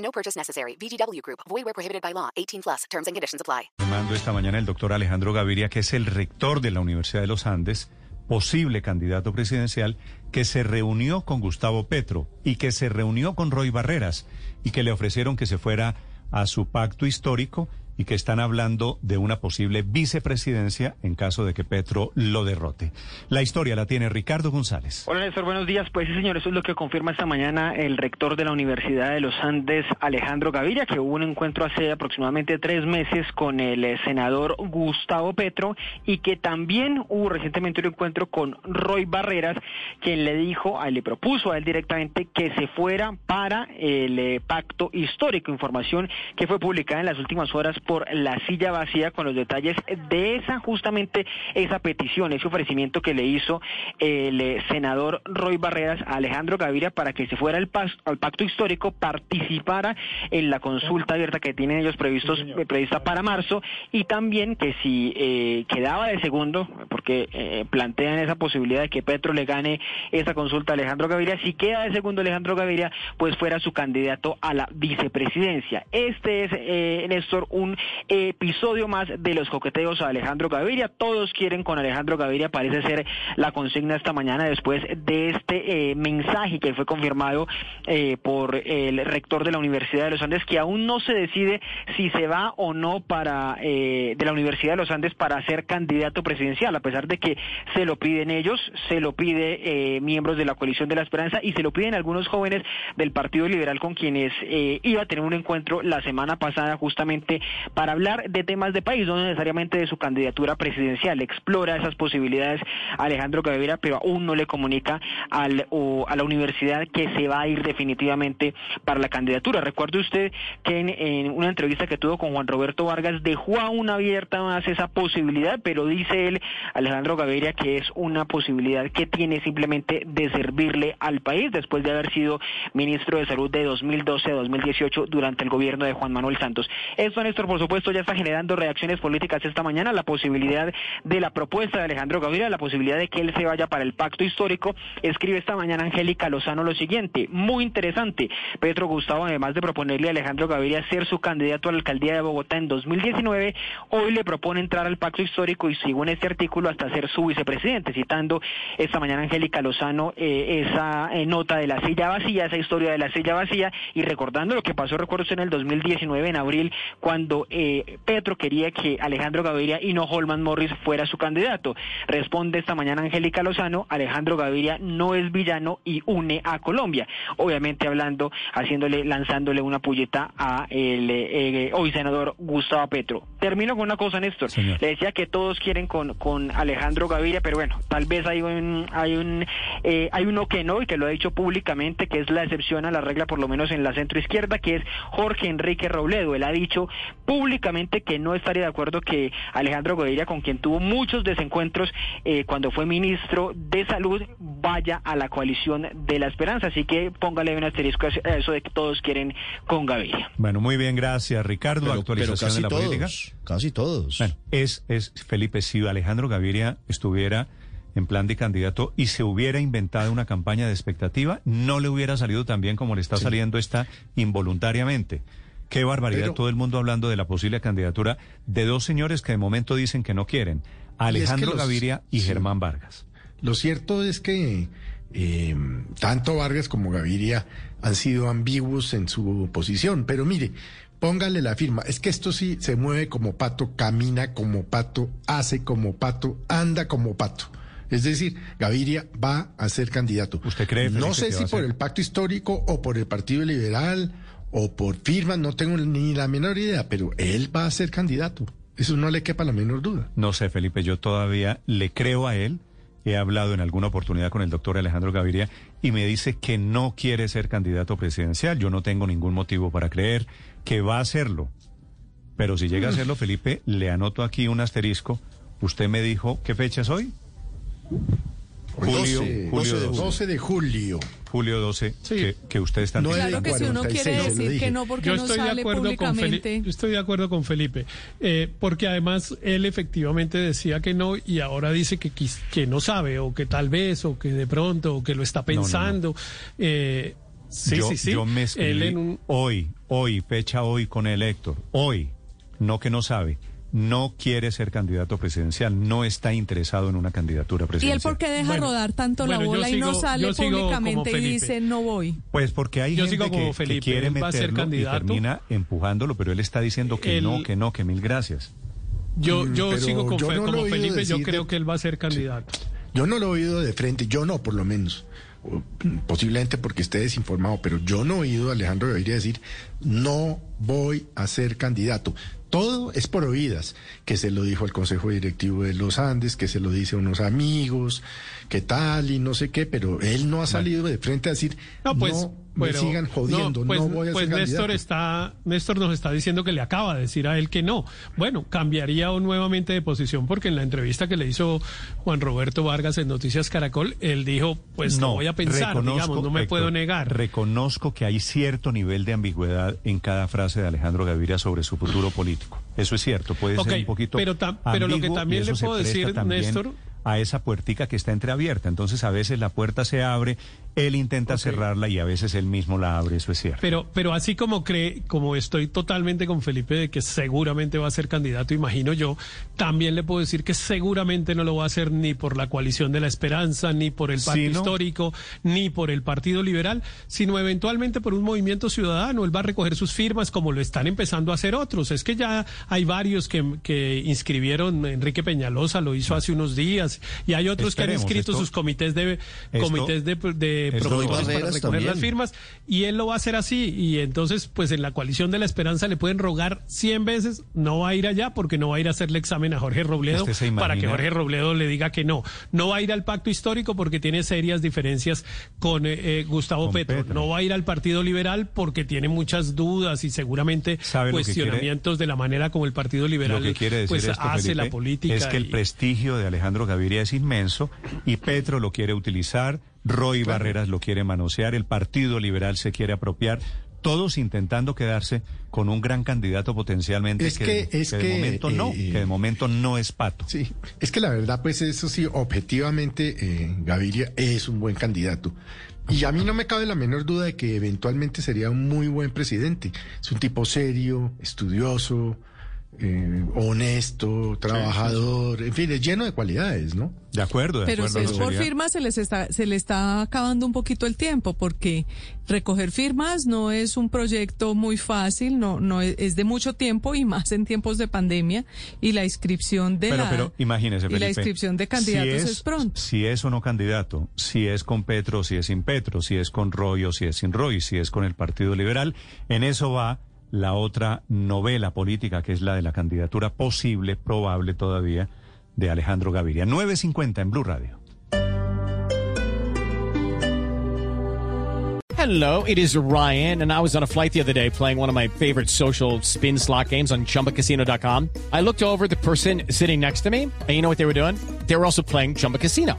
No purchase necessary. VGW Group. Void where prohibited by law. 18 plus. Terms and conditions apply. Mando esta mañana el doctor Alejandro Gaviria, que es el rector de la Universidad de los Andes, posible candidato presidencial, que se reunió con Gustavo Petro y que se reunió con Roy Barreras y que le ofrecieron que se fuera a su pacto histórico y que están hablando de una posible vicepresidencia en caso de que Petro lo derrote. La historia la tiene Ricardo González. Hola Néstor, buenos días. Pues sí, señor, eso es lo que confirma esta mañana el rector de la Universidad de los Andes, Alejandro Gaviria, que hubo un encuentro hace aproximadamente tres meses con el eh, senador Gustavo Petro y que también hubo recientemente un encuentro con Roy Barreras, quien le dijo, le propuso a él directamente que se fuera para el eh, pacto histórico, información que fue publicada en las últimas horas por la silla vacía con los detalles de esa, justamente esa petición, ese ofrecimiento que le hizo el eh, senador Roy Barreras a Alejandro Gaviria para que se fuera al, al pacto histórico, participara en la consulta abierta que tienen ellos previstos, eh, prevista para marzo y también que si eh, quedaba de segundo, porque plantean esa posibilidad de que Petro le gane esa consulta a Alejandro Gaviria, si queda de segundo Alejandro Gaviria, pues fuera su candidato a la vicepresidencia. Este es, Néstor, un episodio más de los coqueteos a Alejandro Gaviria. Todos quieren con Alejandro Gaviria, parece ser la consigna esta mañana después de este eh, mensaje que fue confirmado eh, por el rector de la Universidad de los Andes, que aún no se decide si se va o no para eh, de la Universidad de los Andes para ser candidato presidencial, a pesar de que se lo piden ellos, se lo pide miembros de la coalición de la esperanza y se lo piden algunos jóvenes del Partido Liberal con quienes iba a tener un encuentro la semana pasada justamente para hablar de temas de país, no necesariamente de su candidatura presidencial. Explora esas posibilidades Alejandro Gaviria, pero aún no le comunica al, a la universidad que se va a ir definitivamente para la candidatura. Recuerde usted que en, una entrevista que tuvo con Juan Roberto Vargas dejó aún abierta más esa posibilidad, pero dice él, Alejandro Gaviria, que es una posibilidad que tiene simplemente de servirle al país después de haber sido ministro de Salud de 2012 a 2018 durante el gobierno de Juan Manuel Santos. Esto, Néstor, por supuesto, ya está generando reacciones políticas esta mañana, la posibilidad de la propuesta de Alejandro Gaviria, la posibilidad de que él se vaya para el pacto histórico. Escribe esta mañana Angélica Lozano lo siguiente, muy interesante. Pedro Gustavo, además de proponerle a Alejandro Gaviria ser su candidato a la alcaldía de Bogotá en 2019, hoy le propone entrar al pacto histórico y según este artículo hasta ser su vicepresidente, citando esta mañana Angélica Lozano eh, esa eh, nota de la silla vacía, esa historia de la silla vacía y recordando lo que pasó, recuerdo en el 2019 en abril cuando eh, Petro quería que Alejandro Gaviria y no Holman Morris fuera su candidato. Responde esta mañana Angélica Lozano, Alejandro Gaviria no es villano y une a Colombia. Obviamente hablando, haciéndole, lanzándole una pulleta a el eh, hoy senador Gustavo Petro. Termino con una cosa, Néstor. Le decía que todos quieren con, con Alejandro Gaviria, pero bueno, tal vez hay un, hay un, eh, hay uno que no y que lo ha dicho públicamente, que es la excepción a la regla, por lo menos en la centro izquierda, que es Jorge Enrique Robledo. Él ha dicho públicamente que no estaría de acuerdo que Alejandro Gaviria, con quien tuvo muchos desencuentros eh, cuando fue ministro de Salud, vaya a la coalición de la esperanza. Así que póngale un asterisco a eso de que todos quieren con Gaviria. Bueno, muy bien, gracias Ricardo. Actualización de la política. Casi todos. Bueno, es, es Felipe, si Alejandro Gaviria estuviera en plan de candidato y se hubiera inventado una campaña de expectativa, no le hubiera salido tan bien como le está saliendo esta involuntariamente. Qué barbaridad, todo el mundo hablando de la posible candidatura de dos señores que de momento dicen que no quieren, Alejandro Gaviria y Germán Vargas. Lo cierto es que eh, tanto Vargas como Gaviria han sido ambiguos en su posición, pero mire, póngale la firma, es que esto sí se mueve como pato, camina como pato, hace como pato, anda como pato. Es decir, Gaviria va a ser candidato. ¿Usted cree? no sé si por el pacto histórico o por el Partido Liberal o por firma, no tengo ni la menor idea, pero él va a ser candidato. Eso no le quepa la menor duda. No sé, Felipe, yo todavía le creo a él he hablado en alguna oportunidad con el doctor Alejandro Gaviria y me dice que no quiere ser candidato presidencial. Yo no tengo ningún motivo para creer que va a hacerlo. Pero si llega a hacerlo, Felipe, le anoto aquí un asterisco. Usted me dijo, ¿qué fecha es hoy? Julio, 12, julio 12. 12 de julio. Julio 12, Sí. que, que usted está... No, Claro que si uno 46, quiere decir que no porque Yo no estoy de sale acuerdo con públicamente. Felipe. Yo estoy de acuerdo con Felipe, eh, porque además él efectivamente decía que no y ahora dice que que no sabe o que tal vez o que de pronto o que lo está no, no. pensando. Eh, sí, yo, sí, sí. yo me Él escribí en un- hoy, hoy, fecha hoy con el Héctor, hoy, no que no sabe, no quiere ser candidato presidencial, no está interesado en una candidatura ¿Y él presidencial. por qué deja Bueno, rodar tanto bueno, la bola y no sale públicamente y dice no voy? Pues porque hay Yo gente que, Felipe, quiere él va a ser meterlo y candidato. termina empujándolo, pero él está diciendo que no, que no, que mil gracias. Yo, Mm, yo pero sigo con yo Fe- no como oído Felipe, yo creo de- que él va a ser candidato. Yo no lo he oído de frente, yo no, por lo menos. Posiblemente porque esté desinformado, pero yo no he oído a Alejandro Gaviria decir, no voy a ser candidato. Todo es por oídas, que se lo dijo al Consejo Directivo de los Andes, que se lo dice a unos amigos, que tal y no sé qué, pero él no ha salido de frente a decir, No, pues, me pero- sigan jodiendo, no, pues, voy a pues ser Néstor candidato. está, Néstor nos está diciendo que le acaba de decir a él que no. Bueno, cambiaría nuevamente de posición porque en la entrevista que le hizo Juan Roberto Vargas en Noticias Caracol, él dijo, pues no, voy a pensar, digamos, no me Héctor, puedo negar. Reconozco que hay cierto nivel de ambigüedad en cada frase de Alejandro Gaviria sobre su futuro político. Eso es cierto, puede ser un poquito pero tam- pero lo que también le puedo decir, también Néstor- a esa puertica que está entreabierta. Entonces a veces la puerta se abre, él intenta cerrarla y a veces él mismo la abre, eso es cierto. Pero, pero así como cree, como estoy totalmente con Felipe de que seguramente va a ser candidato, imagino yo, también le puedo decir que seguramente no lo va a hacer ni por la coalición de la esperanza, ni por el Sí, pacto ¿no? histórico, ni por el Partido Liberal, sino eventualmente por un movimiento ciudadano. Él va a recoger sus firmas como lo están empezando a hacer otros. Es que ya hay varios que, que inscribieron, Enrique Peñalosa lo hizo hace unos días, y hay otros que han inscrito esto- sus comités de esto- comités de, de para recoger las firmas y él lo va a hacer así. Y entonces pues en la coalición de la esperanza le pueden rogar 100 veces no va a ir allá porque no va a ir a hacerle examen a Jorge Robledo para que Jorge Robledo le diga que no. No va a ir al pacto histórico porque tiene serias diferencias con eh, eh, Gustavo Con Petro. Petro. no va a ir al Partido Liberal porque tiene muchas dudas y seguramente ¿Sabe lo que cuestionamientos de la manera como el Partido Liberal pues esto, hace Felipe, la política es que el prestigio de Alejandro Gaviria es inmenso y Petro lo quiere utilizar, Roy Barreras lo quiere manosear, el Partido Liberal se quiere apropiar, todos intentando quedarse con un gran candidato potencialmente Es que, que- de- es de que, momento no, eh, que de momento no es pato. Sí, es que la verdad, pues eso sí, objetivamente, eh, Gaviria es un buen candidato. Y a mí no me cabe la menor duda de que eventualmente sería un muy buen presidente. Es un tipo serio, estudioso, eh, honesto, trabajador, en fin, es lleno de cualidades, ¿no? De acuerdo, de Pero si es por firmas, se les está, se le está acabando un poquito el tiempo, porque recoger firmas no es un proyecto muy fácil, no, no es, es de mucho tiempo y más en tiempos de pandemia, y la inscripción de Pero, la, pero imagínese, y la inscripción de candidatos si es, pronto. Si es o no candidato, si es con Petro, si es sin Petro, si es con Roy o si es sin Roy, si es con el Partido Liberal, en eso va la otra novela política que es la de la candidatura posible, probable todavía, de Alejandro Gaviria. 9.50 en Blue Radio. Hello, it is Ryan, and I was on a flight the other day playing one of my favorite social spin slot games on chumbacasino.com. I looked over the person sitting next to me, and you know what they were doing? They were also playing Chumba Casino.